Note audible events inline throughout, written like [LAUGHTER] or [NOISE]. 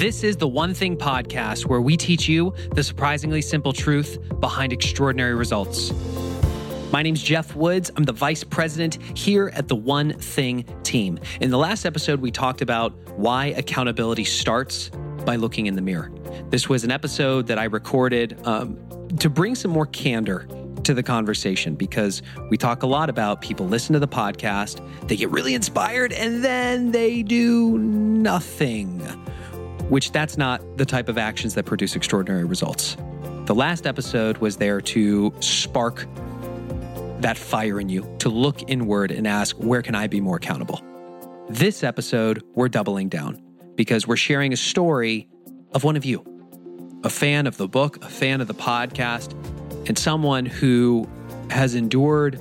This is the One Thing podcast where we teach you the surprisingly simple truth behind extraordinary results. My name's Geoff Woods. I'm the vice president here at the One Thing team. In the last episode, we talked about why accountability starts by looking in the mirror. This was an episode that I recorded um, to bring some more candor to the conversation because we talk a lot about people listen to the podcast, they get really inspired, and then they do nothing which that's not the type of actions that produce extraordinary results. The last episode was there to spark that fire in you, to look inward and ask, where can I be more accountable? This episode, we're doubling down because we're sharing a story of one of you, a fan of the book, a fan of the podcast, and someone who has endured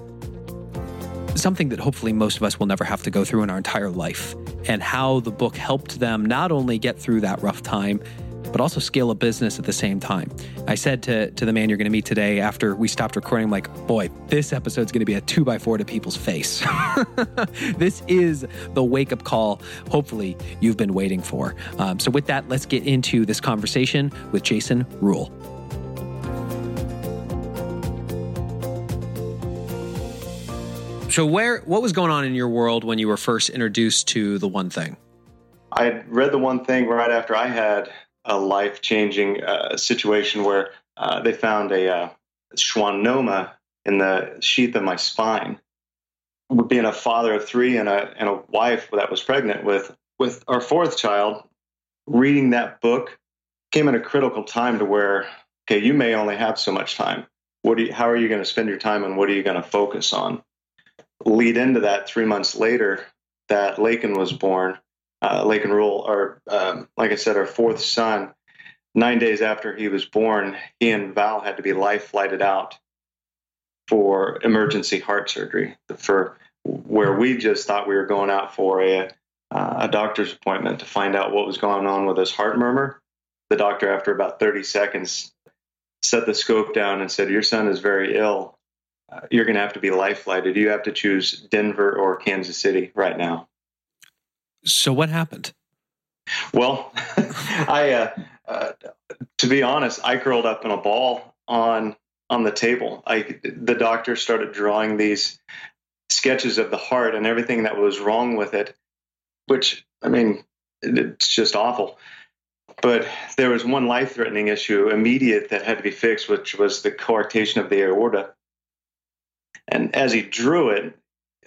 something that hopefully most of us will never have to go through in our entire life, and how the book helped them not only get through that rough time, but also scale a business at the same time. I said to, to the man you're going to meet today after we stopped recording, I'm like, boy, this episode's going to be a two by four to people's face. [LAUGHS] this is the wake up call, hopefully, you've been waiting for. Um, so, with that, let's get into this conversation with Jason Rule. So, where what was going on in your world when you were first introduced to the one thing? I read the one thing right after I had a life changing uh, situation where uh, they found a uh, schwannoma in the sheath of my spine. Being a father of three and a and a wife that was pregnant with with our fourth child, reading that book came at a critical time to where okay, you may only have so much time. What do you, how are you going to spend your time and what are you going to focus on? Lead into that, three months later, that Lakin was born. Uh, Lakin Rule, or um, like I said, our fourth son. Nine days after he was born, he and Val had to be life flighted out for emergency heart surgery. For where we just thought we were going out for a uh, a doctor's appointment to find out what was going on with his heart murmur. The doctor, after about 30 seconds, set the scope down and said, "Your son is very ill uh, you're going to have to be life flighted. You have to choose Denver or Kansas City right now. So what happened? Well, [LAUGHS] I, uh, uh, to be honest, I curled up in a ball on on the table. I the doctor started drawing these sketches of the heart and everything that was wrong with it, which I mean, it's just awful. But there was one life threatening issue immediate that had to be fixed, which was the coarctation of the aorta. And as he drew it,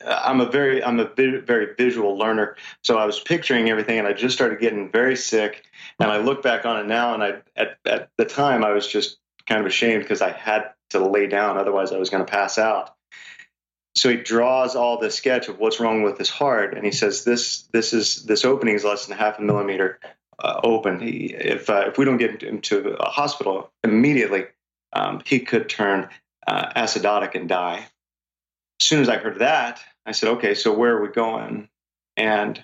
I'm a very I'm a very visual learner, so I was picturing everything, and I just started getting very sick. And I look back on it now, and I at at the time I was just kind of ashamed because I had to lay down, otherwise I was going to pass out. So he draws all the sketch of what's wrong with his heart, and he says this this is this opening is less than half a millimeter uh, open. He, if uh, if we don't get him to a hospital immediately, um, he could turn uh, acidotic and die as soon as I heard that, I said, okay, so where are we going? And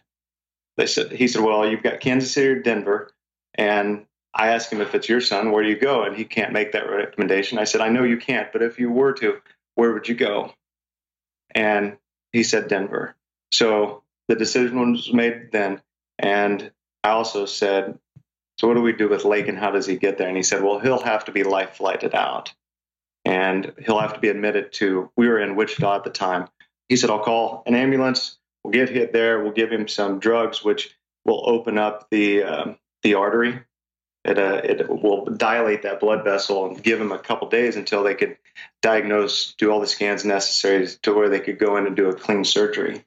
they said, he said, well, you've got Kansas City or Denver. And I asked him if it's your son, where do you go? And he can't make that recommendation. I said, I know you can't, but if you were to, where would you go? And he said Denver. So the decision was made then. And I also said, so what do we do with Lakin How does he get there? And he said, well, he'll have to be life flighted out and he'll have to be admitted to. We were in Wichita at the time. He said, I'll call an ambulance. We'll get hit there. We'll give him some drugs, which will open up the um, the artery. It, uh, it will dilate that blood vessel and give him a couple days until they could diagnose, do all the scans necessary to where they could go in and do a clean surgery.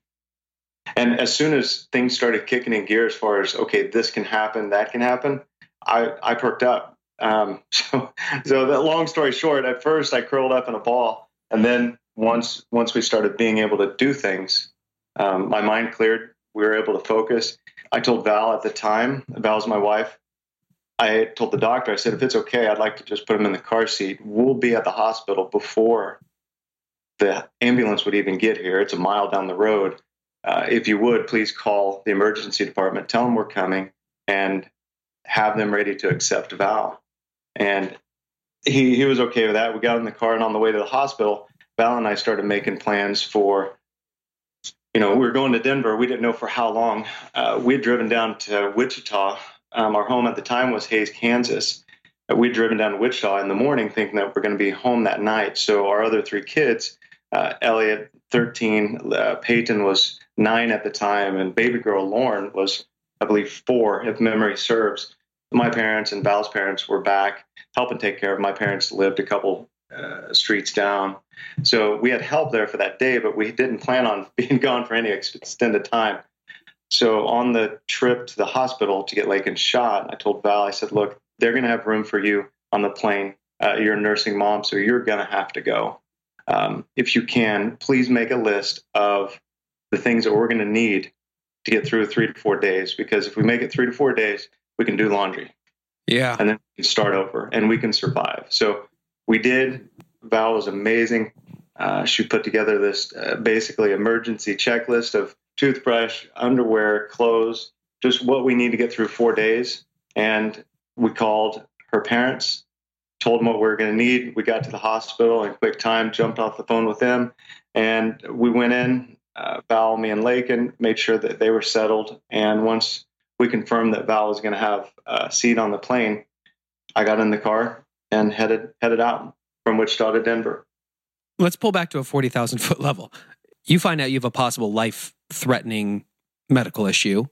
And as soon as things started kicking in gear, as far as okay, this can happen, that can happen, I, I perked up um, [LAUGHS] so, so that long story short, at first I curled up in a ball, and then once once we started being able to do things, um, my mind cleared. We were able to focus. I told Val at the time, Val's my wife. I told the doctor, I said, if it's okay, I'd like to just put him in the car seat. We'll be at the hospital before the ambulance would even get here. It's a mile down the road. Uh, if you would, please call the emergency department, tell them we're coming, and have them ready to accept Val. And he, he was okay with that. We got in the car and on the way to the hospital, Val and I started making plans for, you know, we were going to Denver. We didn't know for how long. Uh, we had driven down to Wichita um, our home at the time was Hays, Kansas. Uh, we'd driven down to Wichita in the morning thinking that we're going to be home that night. So our other three kids, uh, Elliot, 13, uh, Peyton was nine at the time, and baby girl Lauren was, I believe, four, if memory serves. My parents and Val's parents were back helping take care of. My parents lived a couple uh, streets down. So we had help there for that day, but we didn't plan on [LAUGHS] being gone for any extended time. So on the trip to the hospital to get Lakin shot, I told Val, I said, look, they're going to have room for you on the plane. Uh, you're a nursing mom, so you're going to have to go. Um, if you can, please make a list of the things that we're going to need to get through three to four days. Because if we make it three to four days, we can do laundry. Yeah. And then we can start over and we can survive. So we did. Val was amazing. Uh, she put together this uh, basically emergency checklist of toothbrush, underwear, clothes, just what we need to get through four days. And we called her parents, told them what we were going to need. We got to the hospital in quick time, jumped off the phone with them, and we went in. Uh, Val, me, and Lakin made sure that they were settled. And once we confirmed that Val was going to have a seat on the plane, I got in the car and headed headed out from Wichita to Denver. Let's pull back to a forty thousand foot level. You find out you have a possible life threatening medical issue.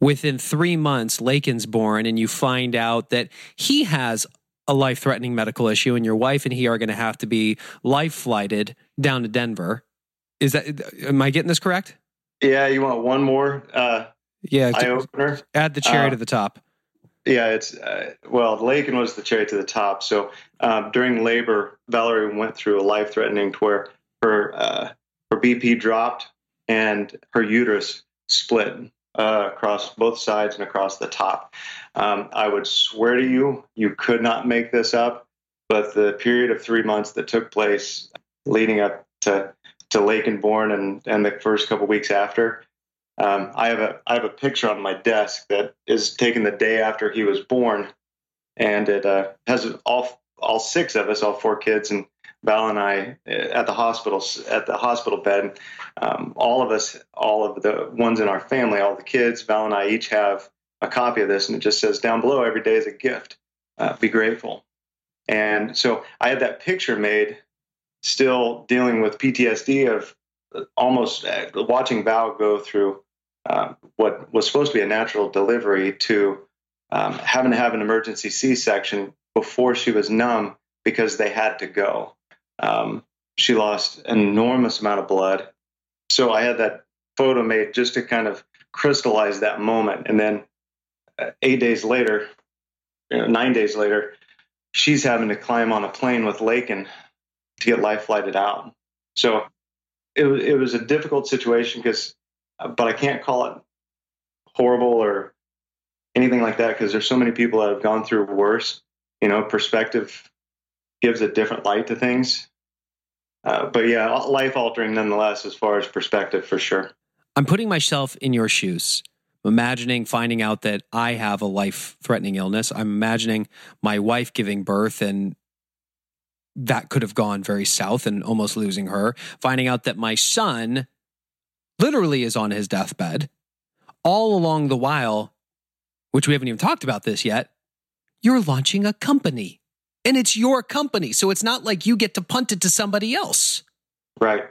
Within three months, Lakin's born, and you find out that he has a life threatening medical issue, and your wife and he are going to have to be life flighted down to Denver. Is that, am I getting this correct? Yeah, you want one more uh, yeah, eye opener? Add the cherry uh, to the top. Yeah, it's uh, well, Lakin was the cherry to the top. So um, during labor, Valerie went through a life threatening where her uh, her BP dropped and her uterus split uh, across both sides and across the top. Um, I would swear to you, you could not make this up. But the period of three months that took place leading up to to Lakin born and and the first couple weeks after, um, I have a I have a picture on my desk that is taken the day after he was born, and it uh, has all all six of us, all four kids, and Val and I uh, at the hospital at the hospital bed. Um, all of us, all of the ones in our family, all the kids, Val and I each have a copy of this, and it just says down below, "Every day is a gift. Uh, be grateful." And so I had that picture made, still dealing with PTSD of uh, almost uh, watching Val go through um, what was supposed to be a natural delivery to um, having to have an emergency C-section before she was numb because they had to go. Um, she lost an enormous amount of blood. So I had that photo made just to kind of crystallize that moment. And then uh, eight days later, you know, nine days later, she's having to climb on a plane with Lakin to get life flighted out. So it, it was a difficult situation because but I can't call it horrible or anything like that because there's so many people that have gone through worse. You know, perspective gives a different light to things. Uh, but yeah, life altering nonetheless as far as perspective for sure. I'm putting myself in your shoes. imagining finding out that I have a life threatening illness. I'm imagining my wife giving birth and that could have gone very south and almost losing her. Finding out that my son literally is on his deathbed. All along the while, which we haven't even talked about this yet, you're launching a company. And it's your company. So it's not like you get to punt it to somebody else. Right.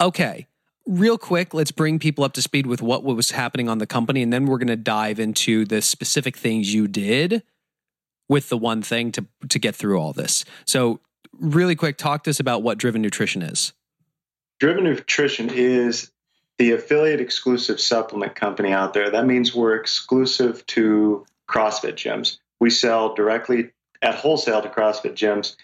Okay. Real quick, let's bring people up to speed with what was happening on the company. And then we're going to dive into the specific things you did with the one thing to, to get through all this. So, really quick, talk to us about what Driven Nutrition is. Driven Nutrition is the affiliate exclusive supplement company out there. That means we're exclusive to CrossFit gyms. We sell directly at wholesale to CrossFit gyms,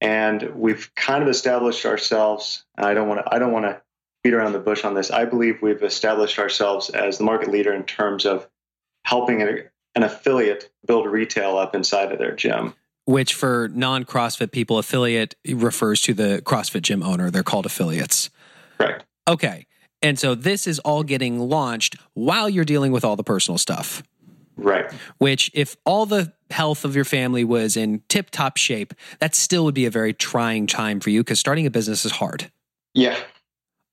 and we've kind of established ourselves. I don't want to. I don't want to beat around the bush on this. I believe we've established ourselves as the market leader in terms of helping an affiliate build retail up inside of their gym. Which, for non CrossFit people, affiliate refers to the CrossFit gym owner. They're called affiliates. Correct. Okay. And so this is all getting launched while you're dealing with all the personal stuff. Right. Which, if all the health of your family was in tip top shape, that still would be a very trying time for you because starting a business is hard. Yeah.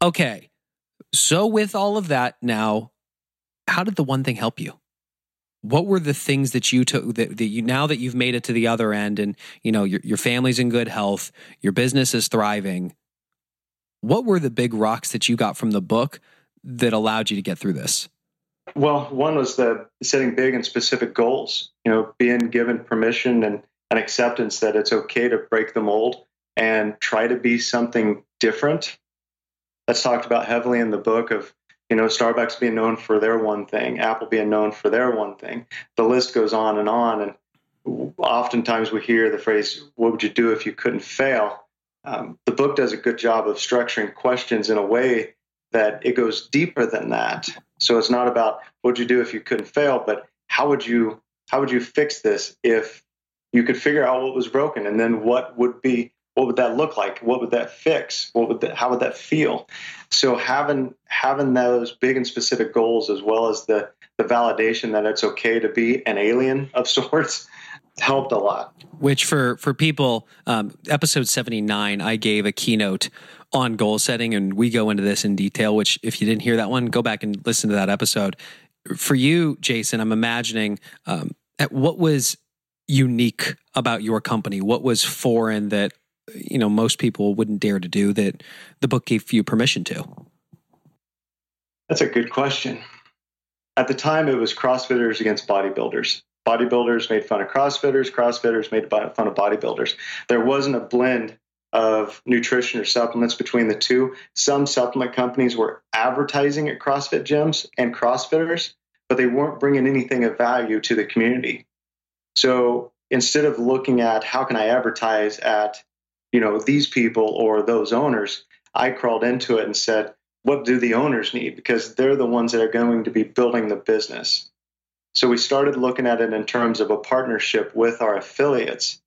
Okay. So, with all of that now, how did the one thing help you? what were the things that you took that, that, you now that you've made it to the other end and you know your, your family's in good health your business is thriving what were the big rocks that you got from the book that allowed you to get through this well one was the setting big and specific goals you know being given permission and an acceptance that it's okay to break the mold and try to be something different that's talked about heavily in the book of you know, Starbucks being known for their one thing, Apple being known for their one thing. The list goes on and on. And oftentimes we hear the phrase, What would you do if you couldn't fail? Um, the book does a good job of structuring questions in a way that it goes deeper than that. So it's not about what would you do if you couldn't fail, but how would you how would you fix this if you could figure out what was broken and then what would be what would that look like? What would that fix? What would that, how would that feel? So having having those big and specific goals, as well as the the validation that it's okay to be an alien of [LAUGHS] sorts, helped a lot. Which for for people, um, episode seventy nine, I gave a keynote on goal setting, and we go into this in detail. Which, if you didn't hear that one, go back and listen to that episode. For you, Jason, I'm imagining um, what was unique about your company? What was foreign that you know most people wouldn't dare to do that the book gave you permission to? That's a good question. At the time, it was CrossFitters against bodybuilders. Bodybuilders made fun of CrossFitters. CrossFitters made fun of bodybuilders. There wasn't a blend of nutrition or supplements between the two. Some supplement companies were advertising at CrossFit gyms and CrossFitters, but they weren't bringing anything of value to the community. So instead of looking at how can I advertise at you know these people or those owners i crawled into it and said what do the owners need because they're the ones that are going to be building the business so we started looking at it in terms of a partnership with our affiliates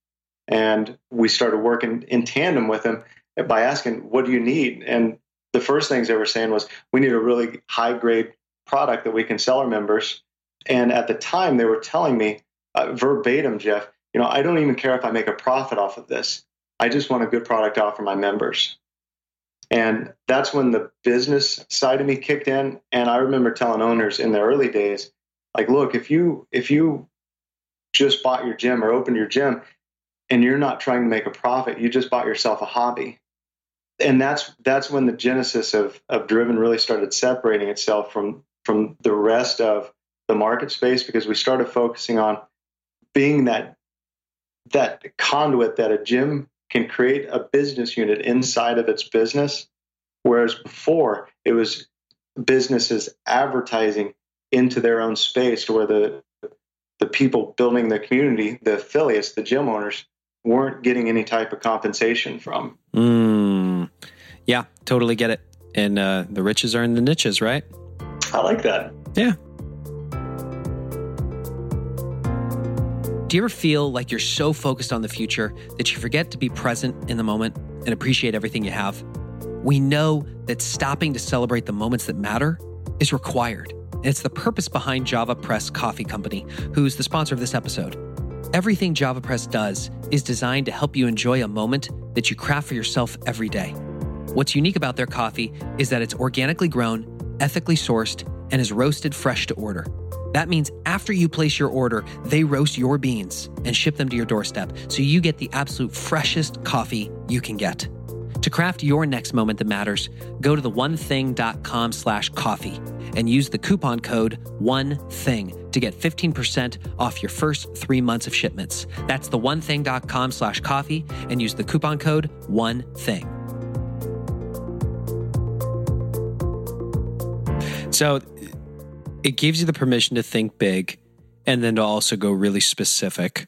and we started working in tandem with them by asking what do you need and the first things they were saying was we need a really high grade product that we can sell our members and at the time they were telling me uh, verbatim Geoff you know i don't even care if i make a profit off of this I just want a good product to offer my members. And that's when the business side of me kicked in. And I remember telling owners in the early days, like, look, if you if you just bought your gym or opened your gym and you're not trying to make a profit, you just bought yourself a hobby. And that's that's when the genesis of of Driven really started separating itself from from the rest of the market space because we started focusing on being that that conduit that a gym can create a business unit inside of its business, whereas before it was businesses advertising into their own space to where the the people building the community, the affiliates, the gym owners, weren't getting any type of compensation from. Mm, yeah, totally get it. And uh, the riches are in the niches, right? I like that. Yeah. Do you ever feel like you're so focused on the future that you forget to be present in the moment and appreciate everything you have? We know that stopping to celebrate the moments that matter is required. It's the purpose behind Java Press Coffee Company, who's the sponsor of this episode. Everything Java Press does is designed to help you enjoy a moment that you craft for yourself every day. What's unique about their coffee is that it's organically grown, ethically sourced, and is roasted fresh to order. That means after you place your order, they roast your beans and ship them to your doorstep so you get the absolute freshest coffee you can get. To craft your next moment that matters, go to theonething.com slash coffee and use the coupon code one thing to get 15% off your first three months of shipments. That's theonething.com slash coffee and use the coupon code one thing. So it gives you the permission to think big and then to also go really specific.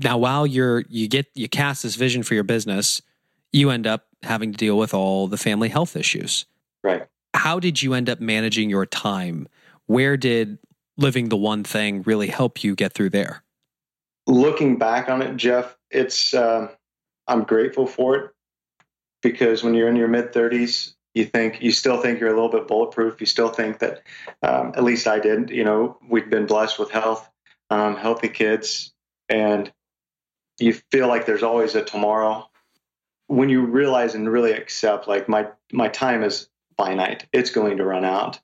Now, while you're you get you cast this vision for your business, you end up having to deal with all the family health issues. Right. How did you end up managing your time? Where did living the one thing really help you get through there? Looking back on it, Geoff, it's uh, I'm grateful for it because when you're in your mid 30s, you think you still think you're a little bit bulletproof. You still think that, um, at least I did. You know, we've been blessed with health, um, healthy kids, and you feel like there's always a tomorrow. When you realize and really accept, like my my time is finite, it's going to run out,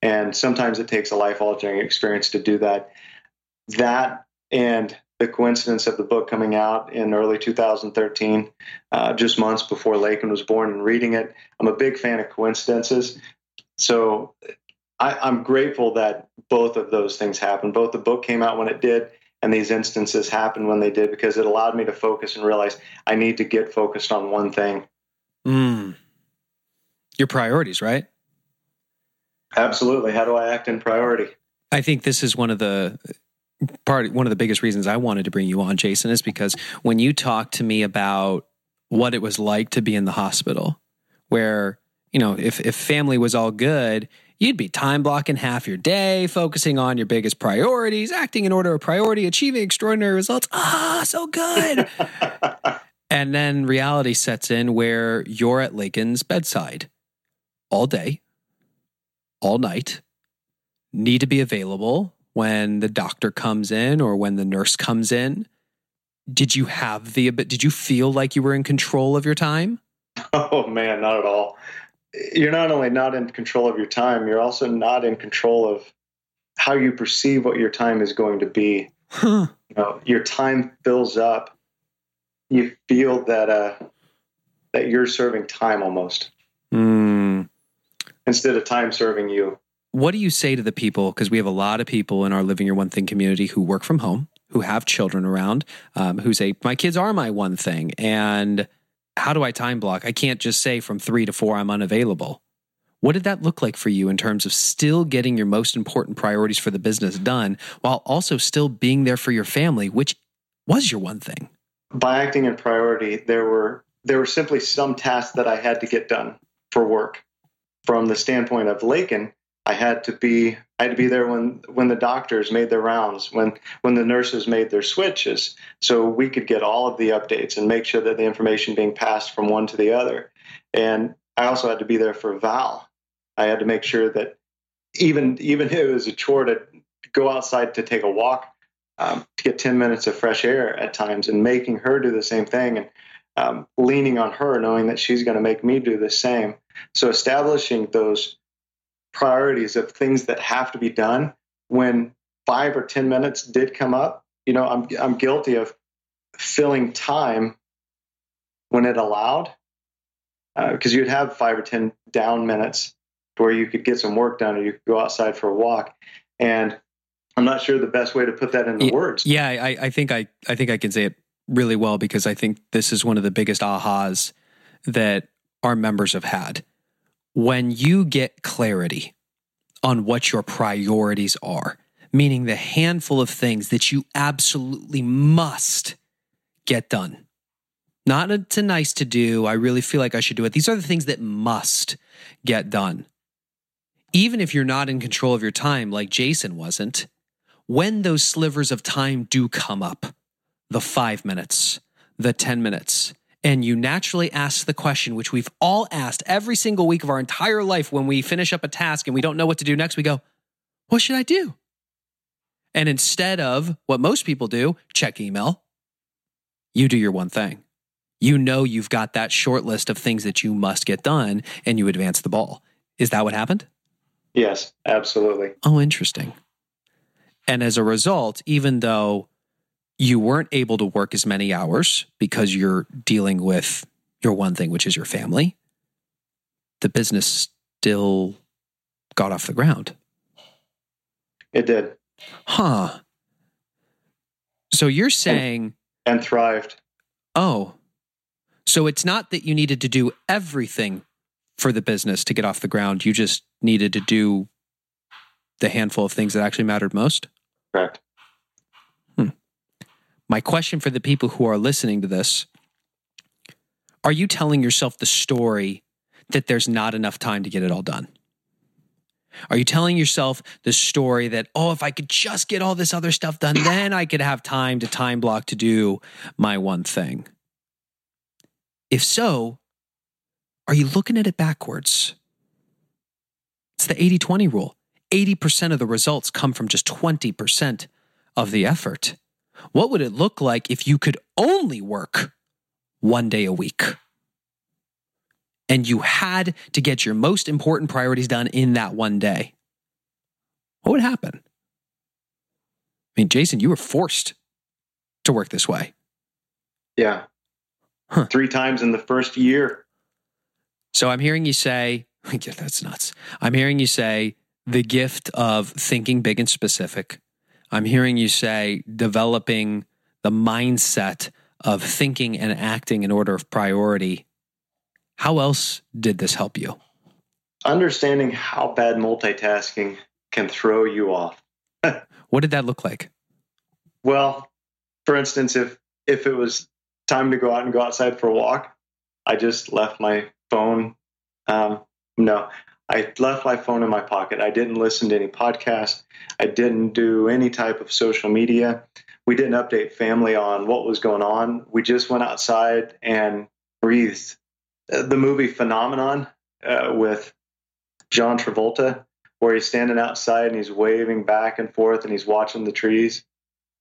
and sometimes it takes a life altering experience to do that. that and the coincidence of the book coming out in early 2013, uh, just months before Lakin was born, and reading it. I'm a big fan of coincidences. So I, am grateful that both of those things happened. Both the book came out when it did, and these instances happened when they did because it allowed me to focus and realize I need to get focused on one thing. Mm. Your priorities, right? Absolutely. How do I act in priority? I think this is one of the part one of the biggest reasons I wanted to bring you on, Jason, is because when you talked to me about what it was like to be in the hospital, where, you know, if, if family was all good, you'd be time blocking half your day, focusing on your biggest priorities, acting in order of priority, achieving extraordinary results. Ah, so good. [LAUGHS] and then reality sets in where you're at Lakin's bedside. All day, all night, need to be available when the doctor comes in or when the nurse comes in. Did you have the did you feel like you were in control of your time? [LAUGHS] Oh man not at all you're not only not in control of your time you're also not in control of how you perceive what your time is going to be huh. you know your time fills up you feel that uh that you're serving time almost mm. instead of time serving you what do you say to the people? Because we have a lot of people in our Living Your One Thing community who work from home, who have children around, um, who say, My kids are my one thing. And how do I time block? I can't just say from three to four, I'm unavailable. What did that look like for you in terms of still getting your most important priorities for the business done while also still being there for your family, which was your one thing? By acting in priority, there were there were simply some tasks that I had to get done for work. From the standpoint of Lakin, I had to be I had to be there when when the doctors made their rounds, when when the nurses made their switches, so we could get all of the updates and make sure that the information being passed from one to the other. And I also had to be there for Val. I had to make sure that even even if it was a chore to go outside to take a walk, um, to get ten minutes of fresh air at times, and making her do the same thing, and um, leaning on her, knowing that she's going to make me do the same. So establishing those priorities of things that have to be done when five or 10 minutes did come up. You know, I'm, I'm guilty of filling time when it allowed because uh, you'd have five or 10 down minutes where you could get some work done or you could go outside for a walk. And I'm not sure the best way to put that into words. Yeah, I, I think I, I think I can say it really well because I think this is one of the biggest ahas that our members have had when you get clarity on what your priorities are, meaning the handful of things that you absolutely must get done. Not it's a nice to do. I really feel like I should do it. These are the things that must get done. Even if you're not in control of your time, like Jason wasn't, when those slivers of time do come up, the five minutes, the 10 minutes, and you naturally ask the question, which we've all asked every single week of our entire life when we finish up a task and we don't know what to do next, we go, What should I do? And instead of what most people do, check email, you do your one thing. You know you've got that short list of things that you must get done and you advance the ball. Is that what happened? Yes, absolutely. Oh, interesting. And as a result, even though you weren't able to work as many hours because you're dealing with your one thing, which is your family, the business still got off the ground. It did. Huh. So you're saying. And, and thrived. Oh. So it's not that you needed to do everything for the business to get off the ground. You just needed to do the handful of things that actually mattered most? Correct. My question for the people who are listening to this are you telling yourself the story that there's not enough time to get it all done? Are you telling yourself the story that, oh, if I could just get all this other stuff done, [COUGHS] then I could have time to time block to do my one thing? If so, are you looking at it backwards? It's the 80 20 rule. 80% of the results come from just 20% of the effort. What would it look like if you could only work one day a week? And you had to get your most important priorities done in that one day. What would happen? I mean, Jason, you were forced to work this way. Yeah. Huh. Three times in the first year. So I'm hearing you say, [LAUGHS] yeah, that's nuts. I'm hearing you say the gift of thinking big and specific. I'm hearing you say developing the mindset of thinking and acting in order of priority. How else did this help you? Understanding how bad multitasking can throw you off. [LAUGHS] what did that look like? Well, for instance, if if it was time to go out and go outside for a walk, I just left my phone. Um, no, I left my phone in my pocket. I didn't listen to any podcast. I didn't do any type of social media. We didn't update family on what was going on. We just went outside and breathed. Uh, the movie Phenomenon uh, with John Travolta, where he's standing outside and he's waving back and forth and he's watching the trees,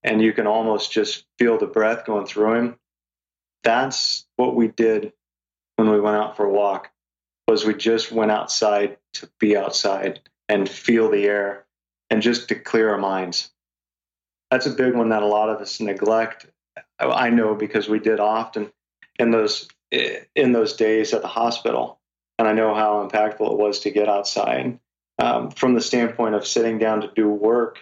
and you can almost just feel the breath going through him. That's what we did when we went out for a walk was we just went outside to be outside and feel the air and just to clear our minds. That's a big one that a lot of us neglect. I know because we did often in those in those days at the hospital, and I know how impactful it was to get outside. Um, from the standpoint of sitting down to do work,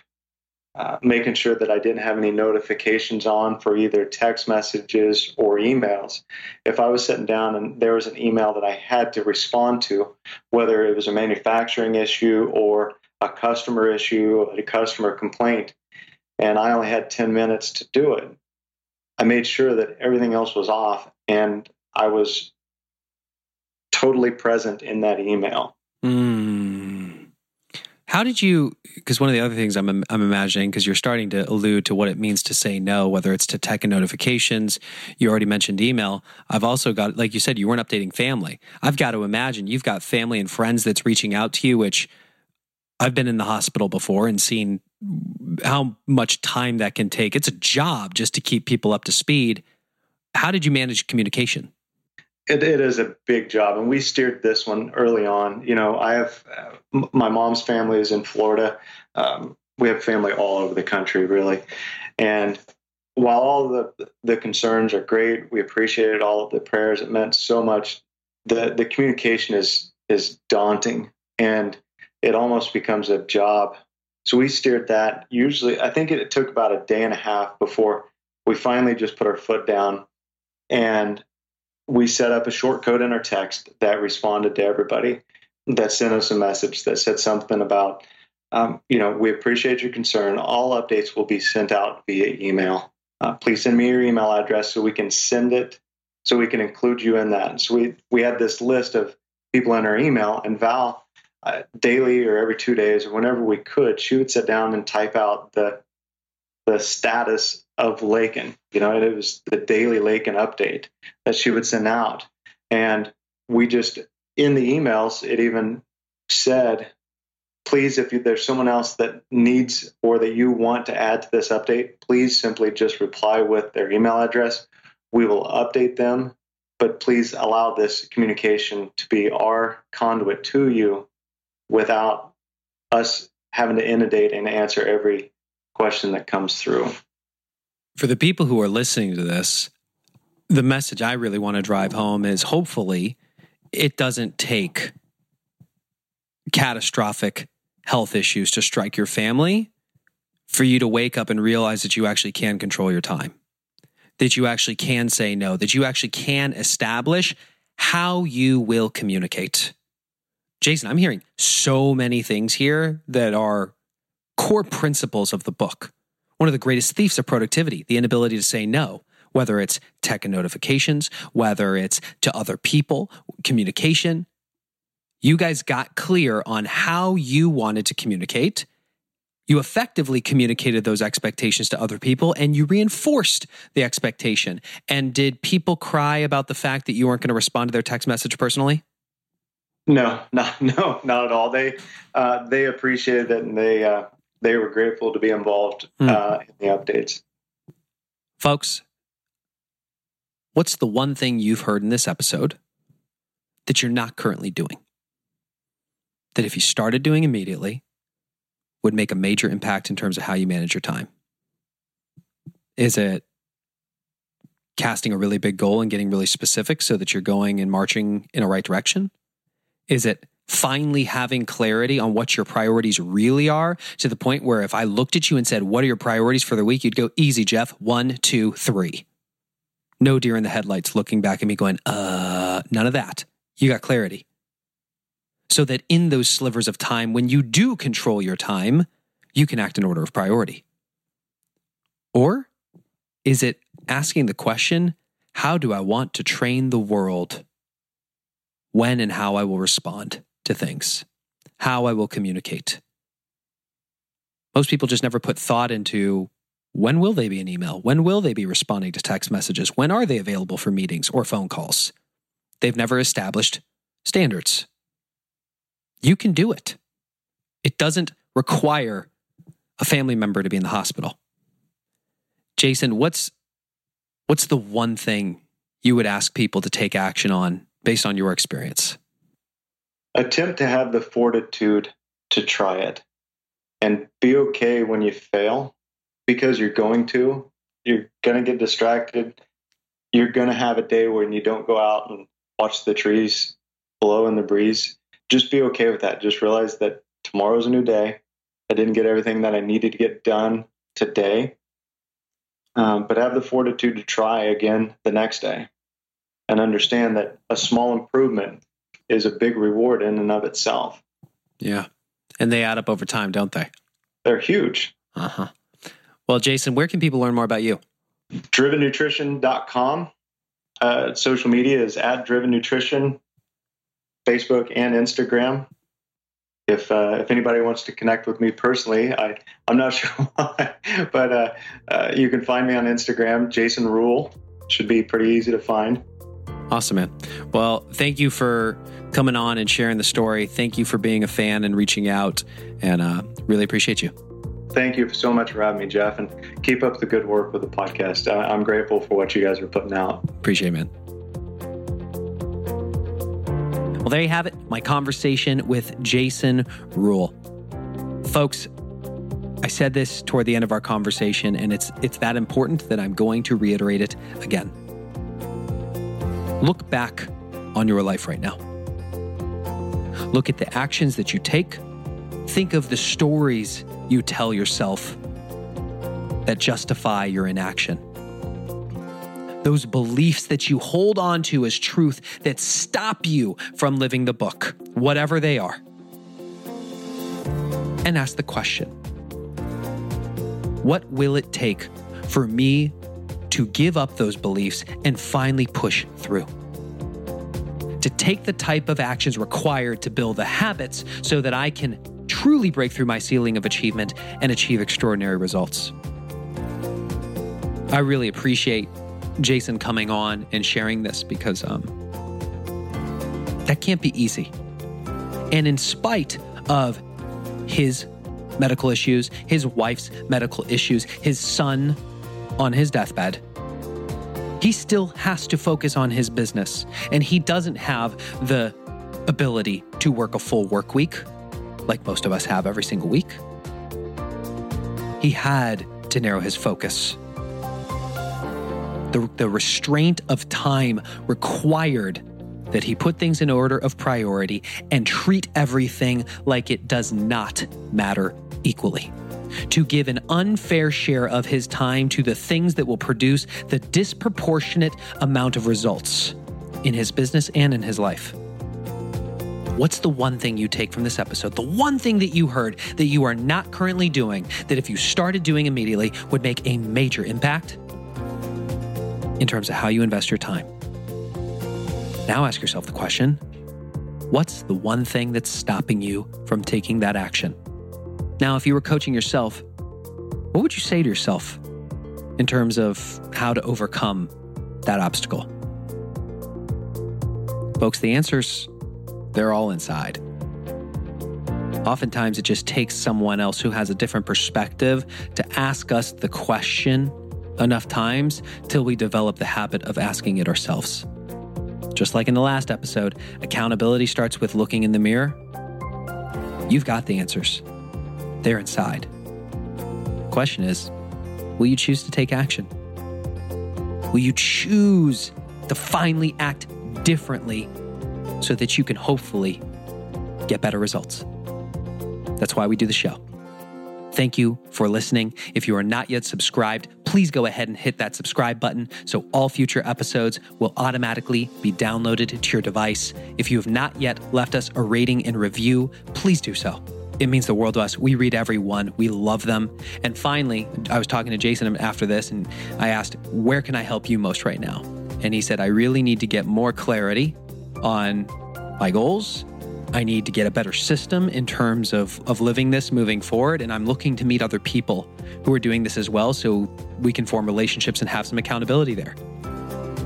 uh, making sure that I didn't have any notifications on for either text messages or emails. If I was sitting down and there was an email that I had to respond to, whether it was a manufacturing issue or a customer issue, a customer complaint, and I only had 10 minutes to do it, I made sure that everything else was off and I was totally present in that email. Mm. How did you? Because one of the other things I'm I'm imagining, because you're starting to allude to what it means to say no, whether it's to tech and notifications. You already mentioned email. I've also got, like you said, you weren't updating family. I've got to imagine you've got family and friends that's reaching out to you, which I've been in the hospital before and seen how much time that can take. It's a job just to keep people up to speed. How did you manage communication? It, it is a big job, and we steered this one early on. You know, I have uh, my mom's family is in Florida. Um, we have family all over the country, really, and while all the the concerns are great, we appreciated all of the prayers. It meant so much. the The communication is is daunting, and it almost becomes a job. So we steered that. Usually, I think it took about a day and a half before we finally just put our foot down and we set up a short code in our text that responded to everybody that sent us a message that said something about, um, you know, we appreciate your concern. All updates will be sent out via email. Uh, please send me your email address so we can send it, so we can include you in that. So we we had this list of people in our email, and Val uh, daily or every two days or whenever we could, she would sit down and type out the the status of Lakin. You know, it was the daily Lakin update that she would send out. And we just, in the emails, it even said, please, if you, there's someone else that needs or that you want to add to this update, please simply just reply with their email address. We will update them, but please allow this communication to be our conduit to you without us having to inundate and answer every question that comes through. For the people who are listening to this, the message I really want to drive home is hopefully it doesn't take catastrophic health issues to strike your family for you to wake up and realize that you actually can control your time, that you actually can say no, that you actually can establish how you will communicate. Jason, I'm hearing so many things here that are core principles of the book. One of the greatest thieves of productivity, the inability to say no, whether it's tech and notifications, whether it's to other people, communication. You guys got clear on how you wanted to communicate. You effectively communicated those expectations to other people and you reinforced the expectation. And did people cry about the fact that you weren't going to respond to their text message personally? No, not [LAUGHS] no, not at all. They uh, they appreciated it and they uh, they were grateful to be involved mm. uh, in the updates. Folks, what's the one thing you've heard in this episode that you're not currently doing? That if you started doing immediately, would make a major impact in terms of how you manage your time? Is it casting a really big goal and getting really specific so that you're going and marching in a right direction? Is it finally having clarity on what your priorities really are to the point where if I looked at you and said, What are your priorities for the week? You'd go, Easy, Geoff. One, two, three. No deer in the headlights looking back at me going, Uh, none of that. You got clarity. So that in those slivers of time, when you do control your time, you can act in order of priority. Or is it asking the question, How do I want to train the world? When and how I will respond to things, how I will communicate. Most people just never put thought into when will they be an email? When will they be responding to text messages? When are they available for meetings or phone calls? They've never established standards. You can do it. It doesn't require a family member to be in the hospital. Jason, what's what's the one thing you would ask people to take action on based on your experience? Attempt to have the fortitude to try it and be okay when you fail because you're going to. You're going to get distracted. You're going to have a day when you don't go out and watch the trees blow in the breeze. Just be okay with that. Just realize that tomorrow's a new day. I didn't get everything that I needed to get done today, um, but have the fortitude to try again the next day and understand that a small improvement is a big reward in and of itself. Yeah. And they add up over time, don't they? They're huge. Uh huh. Well, Jason, where can people learn more about you? drivennutrition.com. Uh, social media is at Driven Nutrition, Facebook and Instagram. If uh, if anybody wants to connect with me personally, I I'm not [LAUGHS] sure why, but uh, uh, you can find me on Instagram, Jason Rule. Should be pretty easy to find. Awesome, man. Well, thank you for coming on and sharing the story. Thank you for being a fan and reaching out, and uh, really appreciate you. Thank you so much for having me, Geoff, and keep up the good work with the podcast. I'm grateful for what you guys are putting out. Appreciate it, man. Well, there you have it, my conversation with Jason Rule. Folks, I said this toward the end of our conversation, and it's it's that important that I'm going to reiterate it again. Look back on your life right now. Look at the actions that you take. Think of the stories you tell yourself that justify your inaction. Those beliefs that you hold on to as truth that stop you from living the book, whatever they are. And ask the question What will it take for me to give up those beliefs and finally push through? To take the type of actions required to build the habits so that I can truly break through my ceiling of achievement and achieve extraordinary results. I really appreciate Jason coming on and sharing this because um, that can't be easy. And in spite of his medical issues, his wife's medical issues, his son on his deathbed, he still has to focus on his business. And he doesn't have the ability to work a full work week like most of us have every single week. He had to narrow his focus. The, the restraint of time required that he put things in order of priority and treat everything like it does not matter equally. To give an unfair share of his time to the things that will produce the disproportionate amount of results in his business and in his life. What's the one thing you take from this episode? The one thing that you heard that you are not currently doing that if you started doing immediately would make a major impact in terms of how you invest your time. Now ask yourself the question what's the one thing that's stopping you from taking that action? Now, if you were coaching yourself, what would you say to yourself in terms of how to overcome that obstacle? Folks, the answer's they're all inside. Oftentimes, it just takes someone else who has a different perspective to ask us the question enough times till we develop the habit of asking it ourselves. Just like in the last episode, accountability starts with looking in the mirror. You've got the answers, they're inside. Question is, will you choose to take action? Will you choose to finally act differently so that you can hopefully get better results? That's why we do the show. Thank you for listening. If you are not yet subscribed, please go ahead and hit that subscribe button so all future episodes will automatically be downloaded to your device. If you have not yet left us a rating and review, please do so. It means the world to us. We read every one, we love them. And finally, I was talking to Jason after this and I asked, Where can I help you most right now? And he said, I really need to get more clarity on my goals. I need to get a better system in terms of, of living this moving forward. And I'm looking to meet other people who are doing this as well so we can form relationships and have some accountability there.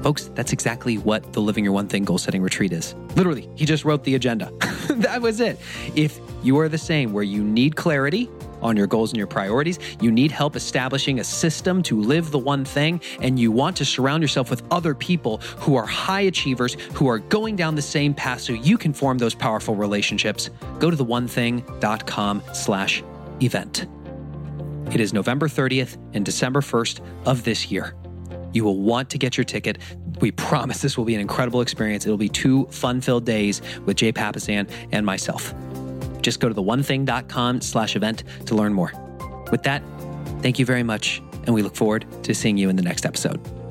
Folks, that's exactly what the Living Your One Thing goal setting retreat is. Literally, he just wrote the agenda. [LAUGHS] that was it. If you are the same, where you need clarity on your goals and your priorities, you need help establishing a system to live the one thing, and you want to surround yourself with other people who are high achievers, who are going down the same path so you can form those powerful relationships, go to theonething.com slash event. It is November 30th and December 1st of this year. You will want to get your ticket. We promise this will be an incredible experience. It'll be two fun filled days with Jay Papasan and myself. Just go to theonething.com slash event to learn more. With that, thank you very much, and we look forward to seeing you in the next episode.